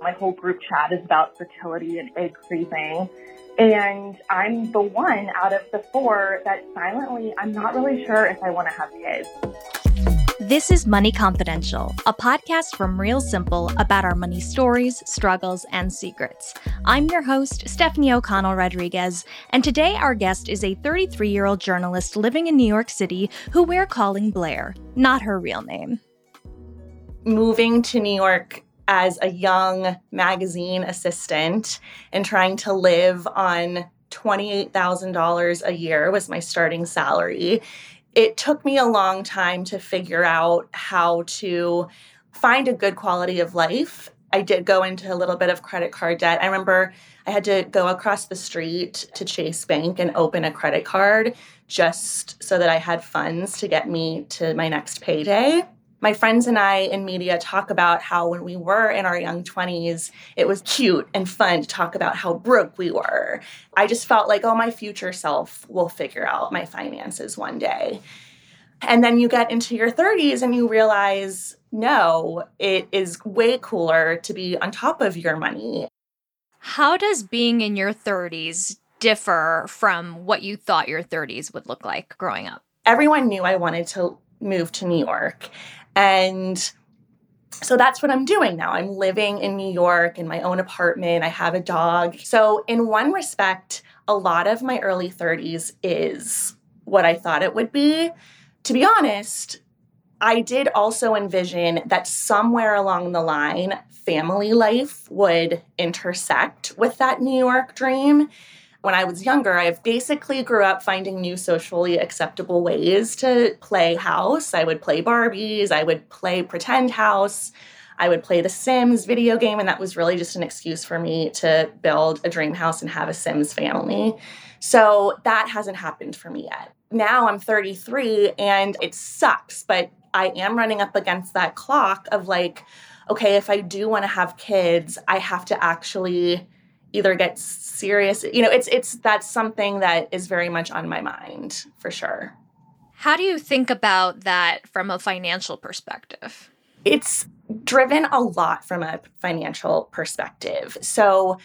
My whole group chat is about fertility and egg freezing. And I'm the one out of the four that silently, I'm not really sure if I want to have kids. This is Money Confidential, a podcast from Real Simple about our money stories, struggles, and secrets. I'm your host, Stephanie O'Connell Rodriguez, and today our guest is a 33 year old journalist living in New York City who we're calling Blair, not her real name. Moving to New York as a young magazine assistant and trying to live on $28,000 a year was my starting salary. It took me a long time to figure out how to find a good quality of life. I did go into a little bit of credit card debt. I remember I had to go across the street to Chase Bank and open a credit card just so that I had funds to get me to my next payday my friends and I in media talk about how when we were in our young 20s, it was cute and fun to talk about how broke we were. I just felt like, oh, my future self will figure out my finances one day. And then you get into your 30s and you realize, no, it is way cooler to be on top of your money. How does being in your 30s differ from what you thought your 30s would look like growing up? Everyone knew I wanted to move to New York. And so that's what I'm doing now. I'm living in New York in my own apartment. I have a dog. So, in one respect, a lot of my early 30s is what I thought it would be. To be honest, I did also envision that somewhere along the line, family life would intersect with that New York dream when I was younger, I basically grew up finding new socially acceptable ways to play house. I would play Barbies, I would play pretend house, I would play the Sims video game, and that was really just an excuse for me to build a dream house and have a Sims family. So that hasn't happened for me yet. Now I'm 33 and it sucks, but I am running up against that clock of like, okay, if I do want to have kids, I have to actually either get serious you know it's it's that's something that is very much on my mind for sure. How do you think about that from a financial perspective? It's driven a lot from a financial perspective. So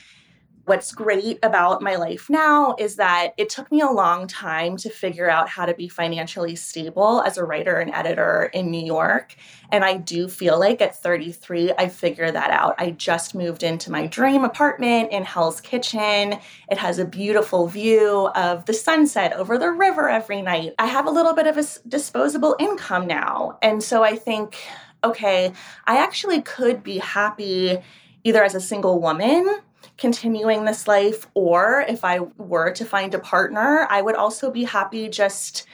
What's great about my life now is that it took me a long time to figure out how to be financially stable as a writer and editor in New York. And I do feel like at 33, I figured that out. I just moved into my dream apartment in Hell's Kitchen. It has a beautiful view of the sunset over the river every night. I have a little bit of a disposable income now. And so I think, okay, I actually could be happy either as a single woman continuing this life, or if I were to find a partner, I would also be happy just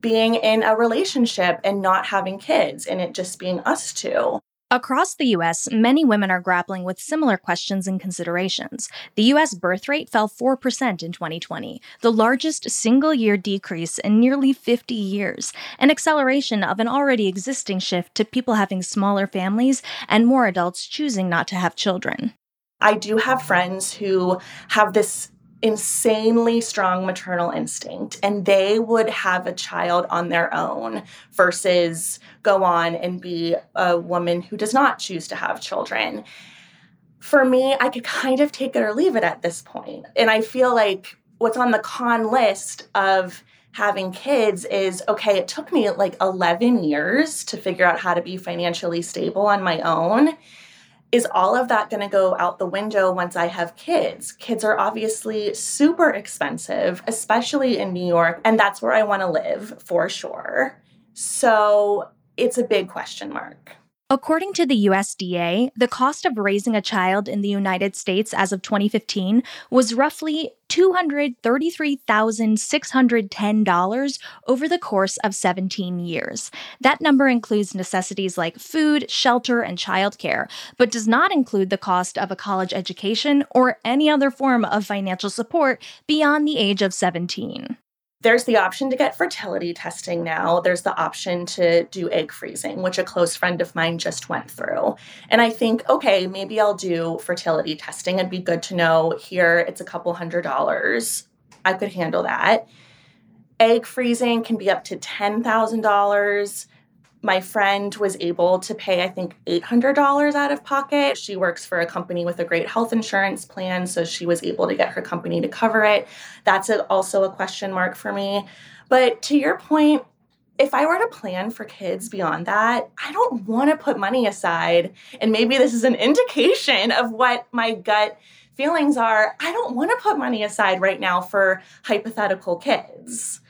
being in a relationship and not having kids and it just being us two. Across the US, many women are grappling with similar questions and considerations. The US birth rate fell 4% in 2020, the largest single year decrease in nearly 50 years, an acceleration of an already existing shift to people having smaller families and more adults choosing not to have children. I do have friends who have this insanely strong maternal instinct and they would have a child on their own versus go on and be a woman who does not choose to have children. For me, I could kind of take it or leave it at this point. And I feel like what's on the con list of having kids is okay, it took me like 11 years to figure out how to be financially stable on my own is all of that going to go out the window once I have kids? Kids are obviously super expensive, especially in New York, and that's where I want to live for sure. So it's a big question mark. According to the USDA, the cost of raising a child in the United States as of 2015 was roughly $233,610 over the course of 17 years. That number includes necessities like food, shelter, and childcare, but does not include the cost of a college education or any other form of financial support beyond the age of 17 there's the option to get fertility testing now. There's the option to do egg freezing, which a close friend of mine just went through. And I think, okay, maybe I'll do fertility testing. It'd be good to know here it's a couple hundred dollars. I could handle that. Egg freezing can be up to $10,000. My friend was able to pay, I think, $800 out of pocket. She works for a company with a great health insurance plan, so she was able to get her company to cover it. That's a, also a question mark for me. But to your point, if I were to plan for kids beyond that, I don't want to put money aside. And maybe this is an indication of what my gut feelings are. I don't want to put money aside right now for hypothetical kids.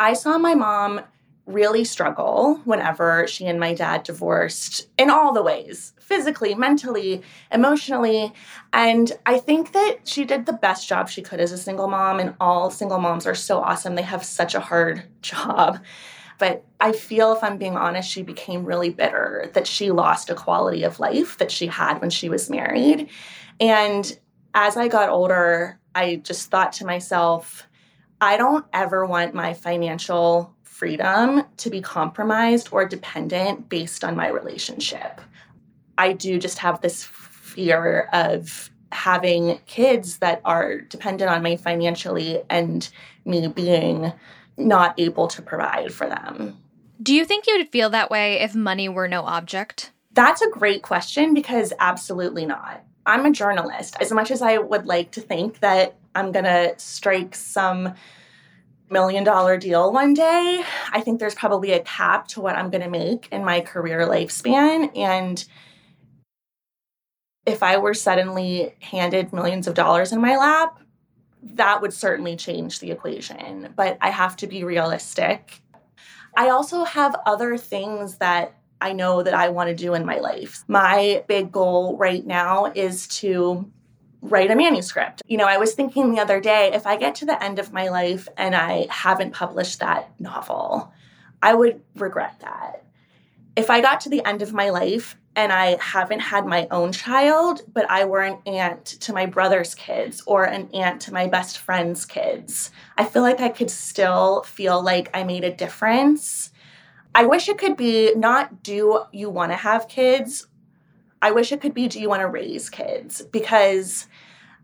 I saw my mom really struggle whenever she and my dad divorced in all the ways physically, mentally, emotionally. And I think that she did the best job she could as a single mom, and all single moms are so awesome. They have such a hard job. But I feel, if I'm being honest, she became really bitter that she lost a quality of life that she had when she was married. And as I got older, I just thought to myself, I don't ever want my financial freedom to be compromised or dependent based on my relationship. I do just have this fear of having kids that are dependent on me financially and me being not able to provide for them. Do you think you'd feel that way if money were no object? That's a great question because absolutely not. I'm a journalist. As much as I would like to think that I'm going to strike some million dollar deal one day, I think there's probably a cap to what I'm going to make in my career lifespan. And if I were suddenly handed millions of dollars in my lap, that would certainly change the equation. But I have to be realistic. I also have other things that I know that I want to do in my life. My big goal right now is to write a manuscript. You know, I was thinking the other day if I get to the end of my life and I haven't published that novel, I would regret that. If I got to the end of my life and I haven't had my own child, but I were an aunt to my brother's kids or an aunt to my best friend's kids, I feel like I could still feel like I made a difference. I wish it could be not do you want to have kids I wish it could be do you want to raise kids? Because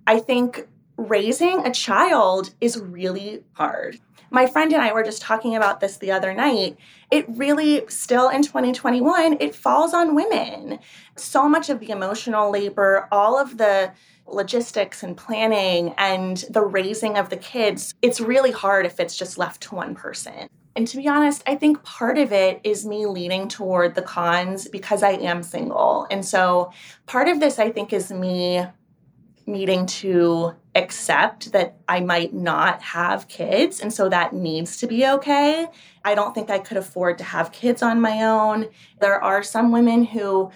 I think raising a child is really hard. My friend and I were just talking about this the other night. It really, still in 2021, it falls on women. So much of the emotional labor, all of the logistics and planning and the raising of the kids, it's really hard if it's just left to one person. And to be honest, I think part of it is me leaning toward the cons because I am single. And so part of this, I think, is me needing to accept that I might not have kids. And so that needs to be okay. I don't think I could afford to have kids on my own. There are some women who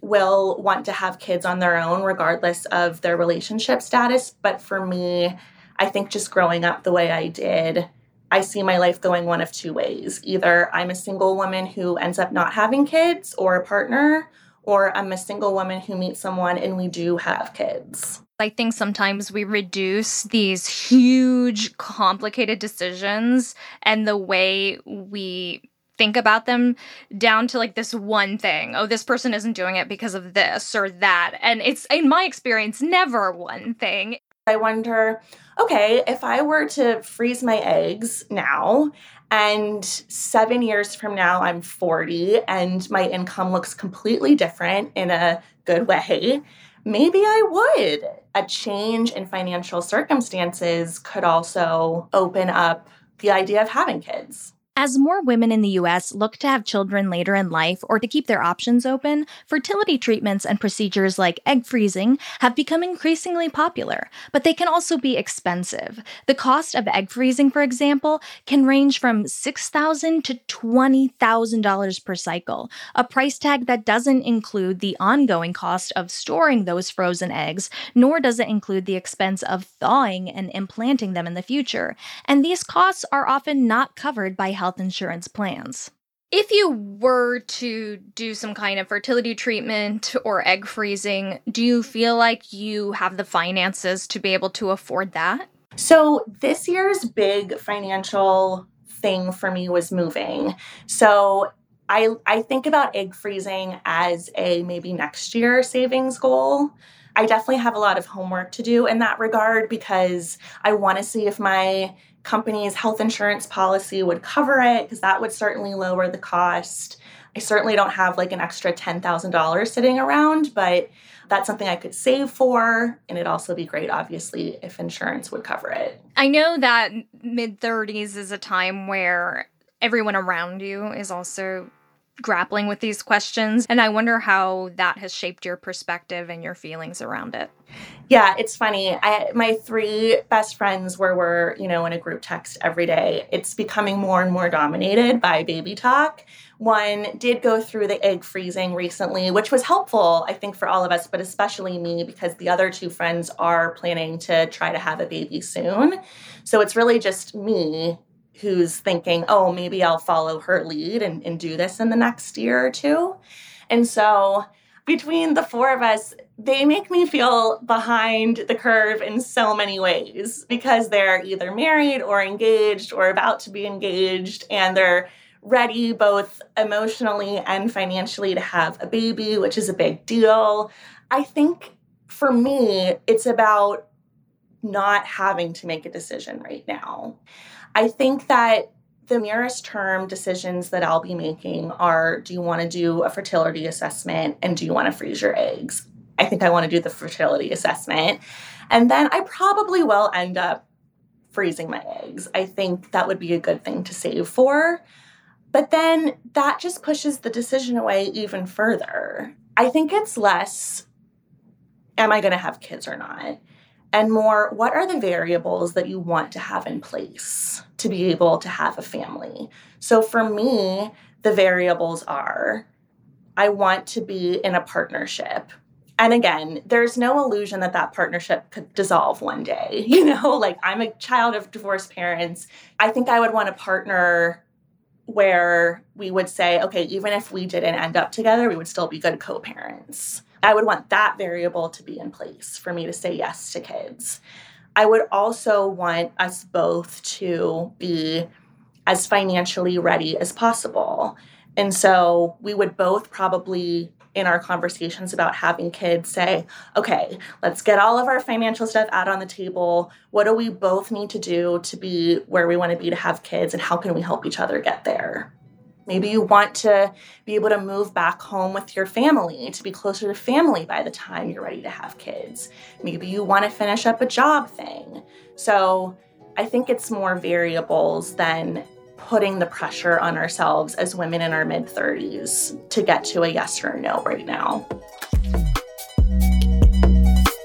will want to have kids on their own, regardless of their relationship status. But for me, I think just growing up the way I did, I see my life going one of two ways. Either I'm a single woman who ends up not having kids or a partner, or I'm a single woman who meets someone and we do have kids. I think sometimes we reduce these huge, complicated decisions and the way we think about them down to like this one thing. Oh, this person isn't doing it because of this or that. And it's, in my experience, never one thing. I wonder okay, if I were to freeze my eggs now and seven years from now I'm 40 and my income looks completely different in a good way, maybe I would. A change in financial circumstances could also open up the idea of having kids. As more women in the US look to have children later in life or to keep their options open, fertility treatments and procedures like egg freezing have become increasingly popular, but they can also be expensive. The cost of egg freezing, for example, can range from $6,000 to $20,000 per cycle, a price tag that doesn't include the ongoing cost of storing those frozen eggs, nor does it include the expense of thawing and implanting them in the future. And these costs are often not covered by health health insurance plans. If you were to do some kind of fertility treatment or egg freezing, do you feel like you have the finances to be able to afford that? So, this year's big financial thing for me was moving. So, I, I think about egg freezing as a maybe next year savings goal. I definitely have a lot of homework to do in that regard because I want to see if my company's health insurance policy would cover it because that would certainly lower the cost. I certainly don't have like an extra $10,000 sitting around, but that's something I could save for. And it'd also be great, obviously, if insurance would cover it. I know that mid 30s is a time where everyone around you is also grappling with these questions. And I wonder how that has shaped your perspective and your feelings around it. Yeah, it's funny. I my three best friends where we're, you know, in a group text every day, it's becoming more and more dominated by baby talk. One did go through the egg freezing recently, which was helpful, I think, for all of us, but especially me because the other two friends are planning to try to have a baby soon. So it's really just me who's thinking, oh, maybe I'll follow her lead and, and do this in the next year or two. And so between the four of us, they make me feel behind the curve in so many ways because they're either married or engaged or about to be engaged and they're ready both emotionally and financially to have a baby, which is a big deal. I think for me, it's about not having to make a decision right now. I think that the nearest term decisions that I'll be making are do you want to do a fertility assessment and do you want to freeze your eggs? I think I want to do the fertility assessment. And then I probably will end up freezing my eggs. I think that would be a good thing to save for. But then that just pushes the decision away even further. I think it's less, am I going to have kids or not? And more what are the variables that you want to have in place to be able to have a family. So for me, the variables are I want to be in a partnership. And again, there's no illusion that that partnership could dissolve one day. You know, like I'm a child of divorced parents. I think I would want a partner where we would say, okay, even if we didn't end up together, we would still be good co parents. I would want that variable to be in place for me to say yes to kids. I would also want us both to be as financially ready as possible. And so we would both probably, in our conversations about having kids, say, okay, let's get all of our financial stuff out on the table. What do we both need to do to be where we want to be to have kids? And how can we help each other get there? Maybe you want to be able to move back home with your family, to be closer to family by the time you're ready to have kids. Maybe you want to finish up a job thing. So I think it's more variables than putting the pressure on ourselves as women in our mid 30s to get to a yes or no right now.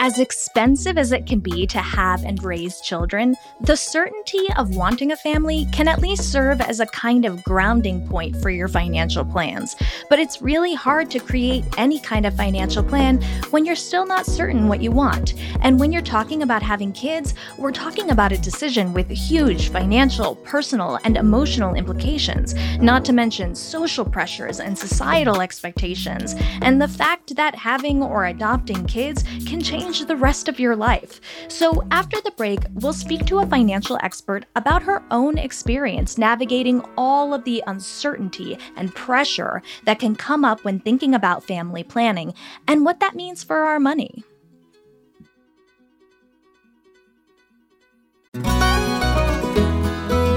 As expensive as it can be to have and raise children, the certainty of wanting a family can at least serve as a kind of grounding point for your financial plans. But it's really hard to create any kind of financial plan when you're still not certain what you want. And when you're talking about having kids, we're talking about a decision with huge financial, personal, and emotional implications, not to mention social pressures and societal expectations, and the fact that having or adopting kids can change the rest of your life. So, after the break, we'll speak to a financial expert about her own experience navigating all of the uncertainty and pressure that can come up when thinking about family planning and what that means for our money.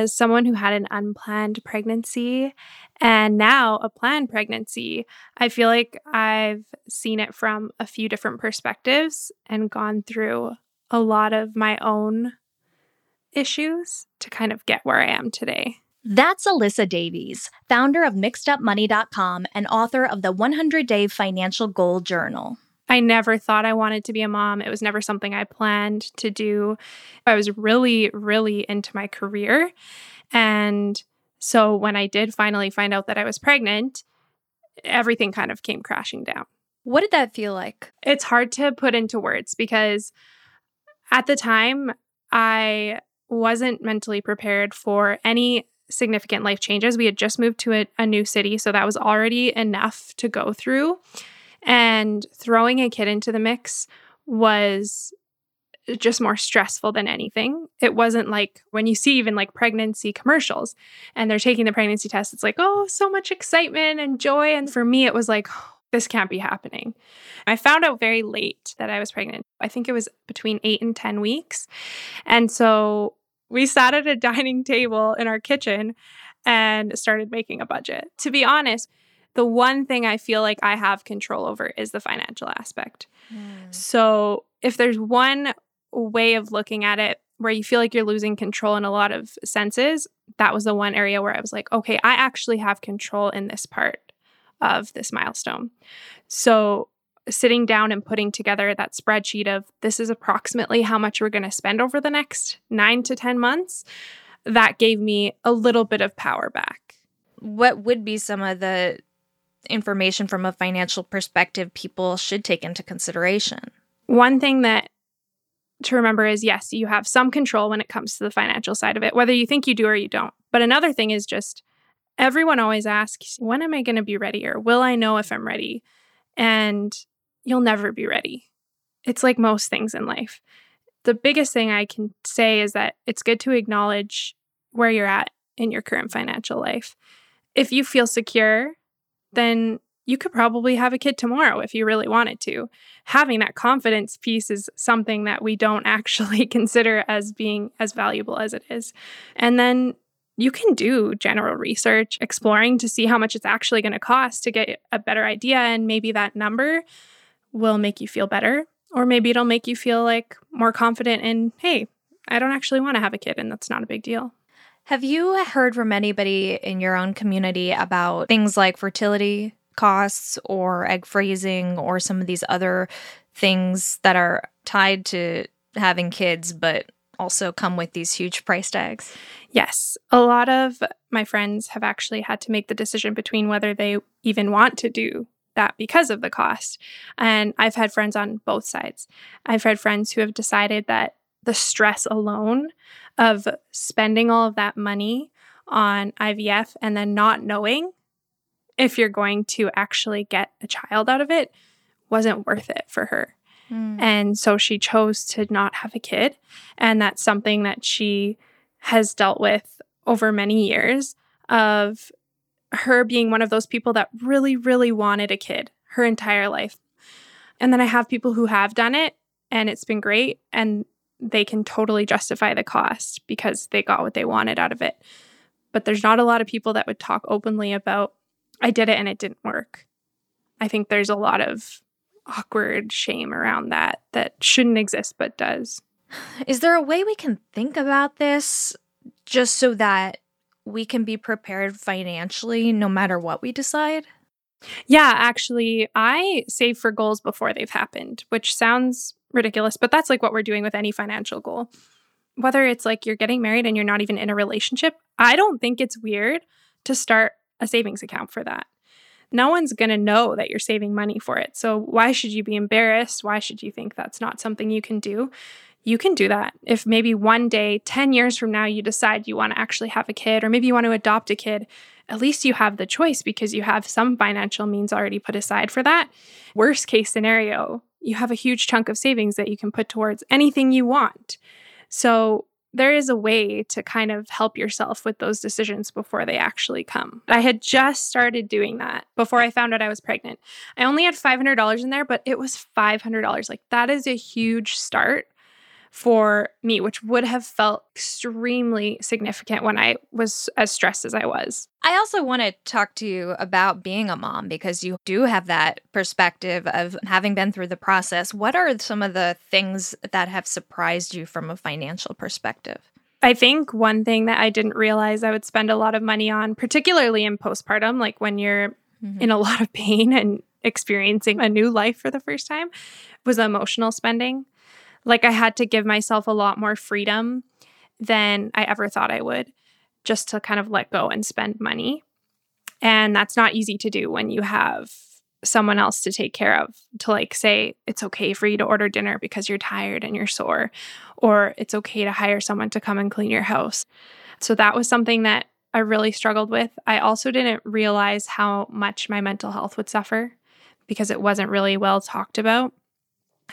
As someone who had an unplanned pregnancy and now a planned pregnancy, I feel like I've seen it from a few different perspectives and gone through a lot of my own issues to kind of get where I am today. That's Alyssa Davies, founder of MixedUpMoney.com and author of the 100 Day Financial Goal Journal. I never thought I wanted to be a mom. It was never something I planned to do. I was really, really into my career. And so when I did finally find out that I was pregnant, everything kind of came crashing down. What did that feel like? It's hard to put into words because at the time, I wasn't mentally prepared for any significant life changes. We had just moved to a, a, new city, so that was already enough to go through. And throwing a kid into the mix was uh, just more stressful than anything. It wasn't like when you see even like pregnancy commercials and they're taking the pregnancy test, it's like, oh, so much excitement and joy. And for me, it was like, oh, this can't be happening. I found out very late that I was pregnant. I think it was between eight and 10 weeks. And so we sat at a dining table in our kitchen and started making a budget. To be honest, the one thing I feel like I have control over is the financial aspect. Mm. So if there's one way of looking at it where you feel like you're losing control in a lot of senses, that was the one area where I was like, okay, I actually have control in this part of this milestone. So, sitting down and putting together that spreadsheet of this is approximately how much we're going to spend over the next nine to 10 months, that gave me a little bit of power back. What would be some of the information from a financial perspective people should take into consideration? One thing that to remember is yes, you have some control when it comes to the financial side of it, whether you think you do or you don't. But another thing is just everyone always asks, when am I going to be ready or will I know if I'm ready? And you'll never be ready. It's like most things in life. The biggest thing I can say is that it's good to acknowledge where you're at in your current financial life. If you feel secure, then you could probably have a kid tomorrow if you really wanted to. Having that confidence piece is something that we don't actually consider as being as valuable as it is. And then you can do general research, exploring to see how much it's actually going to cost to get a better idea. And maybe that number will make you feel better. Or maybe it'll make you feel like more confident in, hey, I don't actually want to have a kid, and that's not a big deal. Have you heard from anybody in your own community about things like fertility costs or egg freezing or some of these other things that are tied to having kids, but also come with these huge price tags? Yes. A lot of my friends have actually had to make the decision between whether they even want to do that because of the cost. And I've had friends on both sides. I've had friends who have decided that the stress alone of spending all of that money on IVF and then not knowing if you're going to actually get a child out of it wasn't worth it for her. Mm. And so she chose to not have a kid. And that's something that she has dealt with over many years of her being one of those people that really, really wanted a kid her entire life. And then I have people who have done it and it's been great and they can totally justify the cost because they got what they wanted out of it. But there's not a lot of people that would talk openly about, I did it and it didn't work. I think there's a lot of awkward shame around that that shouldn't exist but does. Is there a way we can think about this just so that we can be prepared financially no matter what we decide? Yeah, actually, I save for goals before they've happened, which sounds ridiculous, but that's like what we're doing with any financial goal. Whether it's like you're getting married and you're not even in a relationship, I don't think it's weird to start a savings account for that no one's going to know that you're saving money for it. So why should you be embarrassed? Why should you think that's not something you can do? You can do that. If maybe one day, 10 years from now, you decide you want to actually have a kid, or maybe you want to adopt a kid, at least you have the choice because you have some financial means already put aside for that. Worst case scenario, you have a huge chunk of savings that you can put towards anything you want. So there is a way to kind of help yourself with those decisions before they actually come. I had just started doing that before I found out I was pregnant. I only had $500 in there, but it was $500. Like, that is a huge start for me, which would have felt extremely significant when I was as stressed as I was. I also want to talk to you about being a mom because you do have that perspective of having been through the process. What are some of the things that have surprised you from a financial perspective? I think one thing that I didn't realize I would spend a lot of money on, particularly in postpartum, like when you're mm-hmm. in a lot of pain and experiencing a new life for the first time, was emotional spending. Like I had to give myself a lot more freedom than I ever thought I would just to kind of let go and spend money. And that's not easy to do when you have someone else to take care of to like say it's okay for you to order dinner because you're tired and you're sore or it's okay to hire someone to come and clean your house. So that was something that I really struggled with. I also didn't realize how much my mental health would suffer because it wasn't really well talked about.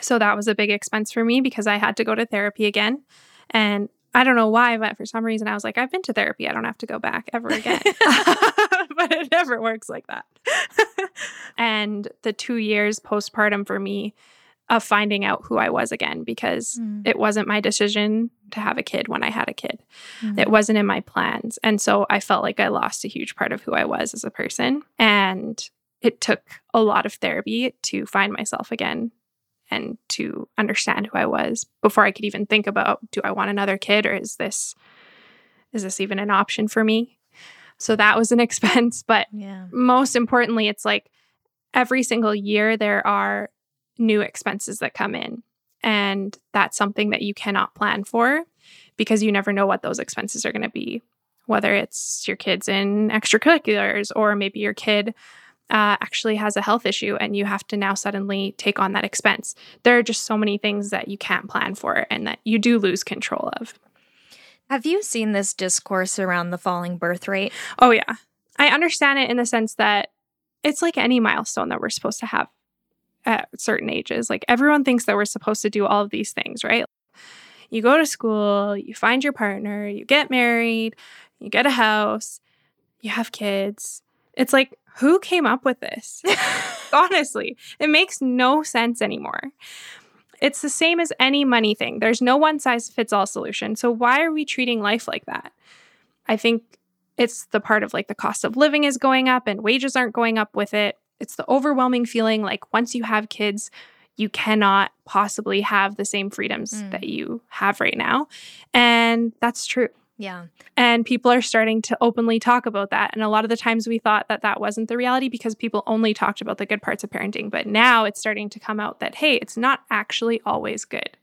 So that was a big expense for me because I had to go to therapy again. And I don't know why, but for some reason I was like, I've been to therapy. I don't have to go back ever again. but it never works like that. and the two years postpartum for me of finding out who I was again because mm. it wasn't my decision to have a kid when I had a kid. Mm. It wasn't in my plans. And so I felt like I lost a huge part of who I was as a person. And it took a lot of therapy to find myself again and to understand who I was before I could even think about do I want another kid or is this is this even an option for me? So that was an expense, but yeah. most importantly it's like every single year there are new expenses that come in and that's something that you cannot plan for because you never know what those expenses are going to be whether it's your kids in extracurriculars or maybe your kid uh, actually has a health issue and you have to now suddenly take on that expense. There are just so many things that you can't plan for and that you do lose control of. Have you seen this discourse around the falling birth rate? Oh, yeah. I understand it in the sense that it's like any milestone that we're supposed to have at certain ages. Like everyone thinks that we're supposed to do all of these things, right? You go to school, you find your partner, you get married, you get a house, you have kids. It's like who came up with this? Honestly, it makes no sense anymore. It's the same as any money thing. There's no one size fits all solution. So why are we treating life like that? I think it's the part of like the cost of living is going up and wages aren't going up with it. It's the overwhelming feeling like once you have kids, you cannot possibly have the same freedoms mm. that you have right now. And that's true. Yeah. And people are starting to openly talk about that. And a lot of the times we thought that that wasn't the reality because people only talked about the good parts of parenting. But now it's starting to come out that, hey, it's not actually always good.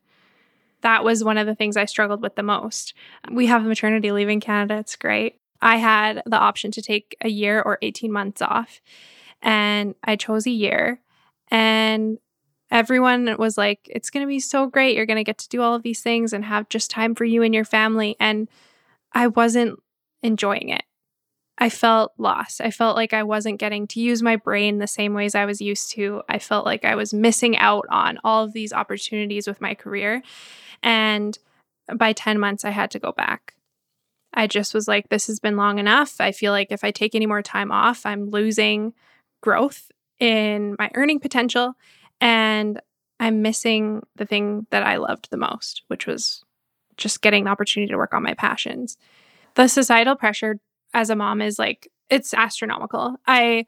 That was one of the things I struggled with the most. We have maternity leave in Canada. It's great. I had the option to take a year or 18 months off, and I chose a year. And everyone was like, it's going to be so great. You're going to get to do all of these things and have just time for you and your family. And I wasn't enjoying it. I felt lost. I felt like I wasn't getting to use my brain the same ways I was used to. I felt like I was missing out on all of these opportunities with my career. And by 10 months, I had to go back. I just was like, this has been long enough. I feel like if I take any more time off, I'm losing growth in my earning potential. And I'm missing the thing that I loved the most, which was just getting the opportunity to work on my passions. The societal pressure as a mom is like, it's astronomical. I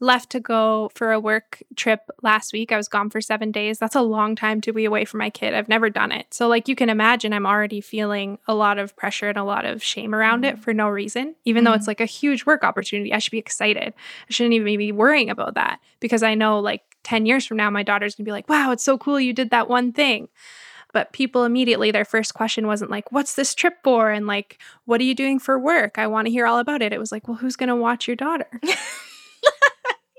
left to go for a work trip last week. I was gone for seven days. That's a long time to be away from my kid. I've never done it. So, like, you can imagine, I'm already feeling a lot of pressure and a lot of shame around it mm. for no reason, even mm-hmm. though it's mm. like a huge work opportunity. I should be excited. I shouldn't even be worrying about that because I know, like, 10 years from now, my daughter's gonna be like, wow, it's so cool you did that one thing. But people immediately, their first question wasn't like, what's this trip for? And like, what are you doing for work? I want to hear all about it. It was like, well, who's going to watch your daughter?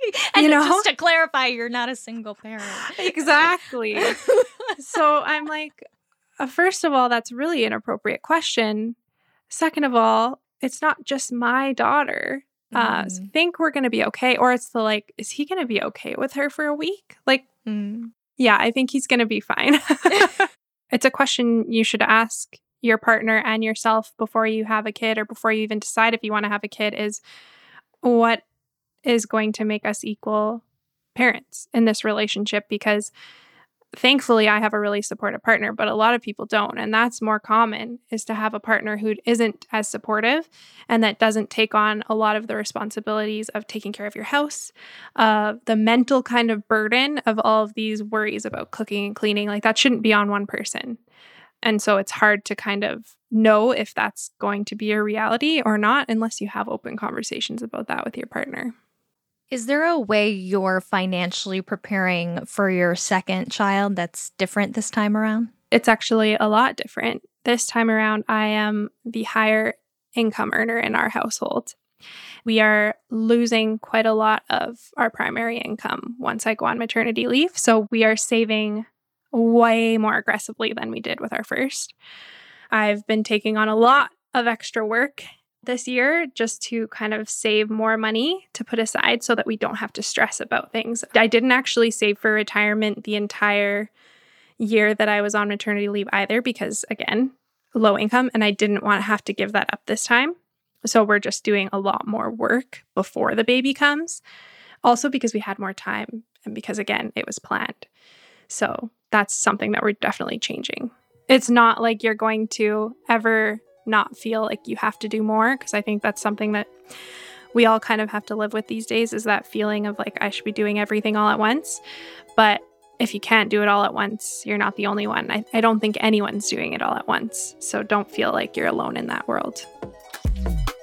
and you know? just to clarify, you're not a single parent. exactly. so I'm like, uh, first of all, that's really an appropriate question. Second of all, it's not just my daughter. Uh, mm. think we're going to be okay. Or it's the like, is he going to be okay with her for a week? Like, mm. yeah, I think he's going to be fine. It's a question you should ask your partner and yourself before you have a kid or before you even decide if you want to have a kid is what is going to make us equal parents in this relationship? Because thankfully I have a really supportive partner, but a lot of people don't. And that's more common is to have a partner who isn't as supportive and that doesn't take on a lot of the responsibilities of taking care of your house, uh, the mental kind of burden of all of these worries about cooking and cleaning. Like that shouldn't be on one person. And so it's hard to kind of know if that's going to be a reality or not unless you have open conversations about that with your partner. Is there a way you're financially preparing for your second child that's different this time around? It's actually a lot different. This time around, I am the higher income earner in our household. we are losing quite a lot of our primary income once I go on maternity leave. So we are saving way more aggressively than we did with our first. I've been taking on a lot of extra work this year just to kind of save more money to put aside so that we don't have to stress about things. I didn't actually save for retirement the entire year that I was on maternity leave either because, again, low income, and I didn't want to have to give that up this time. So we're just doing a lot more work before the baby comes. Also, because we had more time and because, again, it was planned. So that's something that we're definitely changing. It's not like you're going to ever not feel like you have to do more because I think that's something that we all kind of have to live with these days is that feeling of like I should be doing everything all at once. But if you can't do it all at once, you're not the only one. I, I don't think anyone's doing it all at once. So don't feel like you're alone in that world.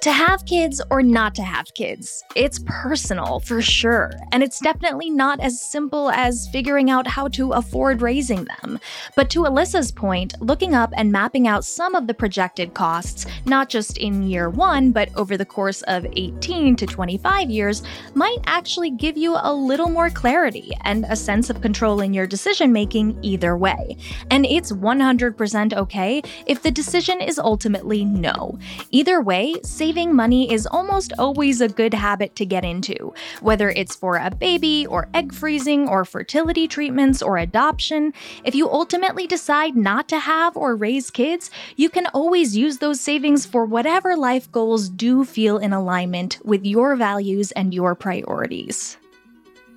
To have kids or not to have kids, it's personal for sure. And it's definitely not as simple as figuring out how to afford raising them. But to Alyssa's point, looking up and mapping out some of the projected costs, not just in year one, but over the course of 18 to 25 years, might actually give you a little more clarity and a sense of control in your decision making either way. And it's 100% okay if the decision is ultimately no. Either way, saving saving money is almost always a good habit to get into, whether it's for a baby, or egg freezing, or fertility treatments, or adoption. If you ultimately decide not to have or raise kids, you can always use those savings for whatever life goals do feel in alignment with your values and your priorities.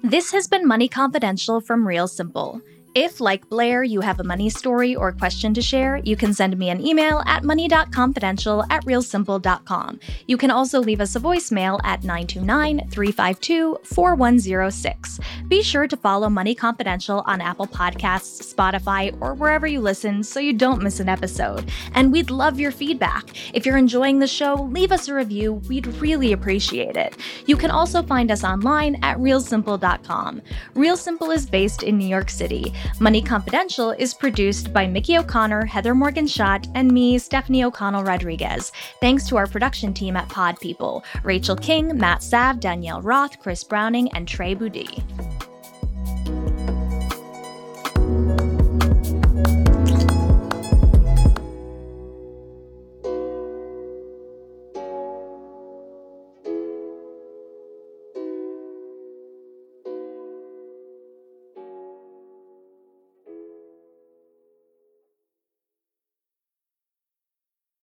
This has been Money Confidential from Real Simple. If, like Blair, you have a money story or question to share, you can send me an email at money.confidential at realsimple.com. You can also leave us a voicemail at 929 352 4106. Be sure to follow Money Confidential on Apple Podcasts, Spotify, or wherever you listen so you don't miss an episode. And we'd love your feedback. If you're enjoying the show, leave us a review. We'd really appreciate it. You can also find us online at realsimple.com. Real Simple is based in New York City. Money Confidential is produced by Mickey O'Connor, Heather Morgan Shott, and me, Stephanie O'Connell Rodriguez. Thanks to our production team at Pod People Rachel King, Matt Sav, Danielle Roth, Chris Browning, and Trey Boudi.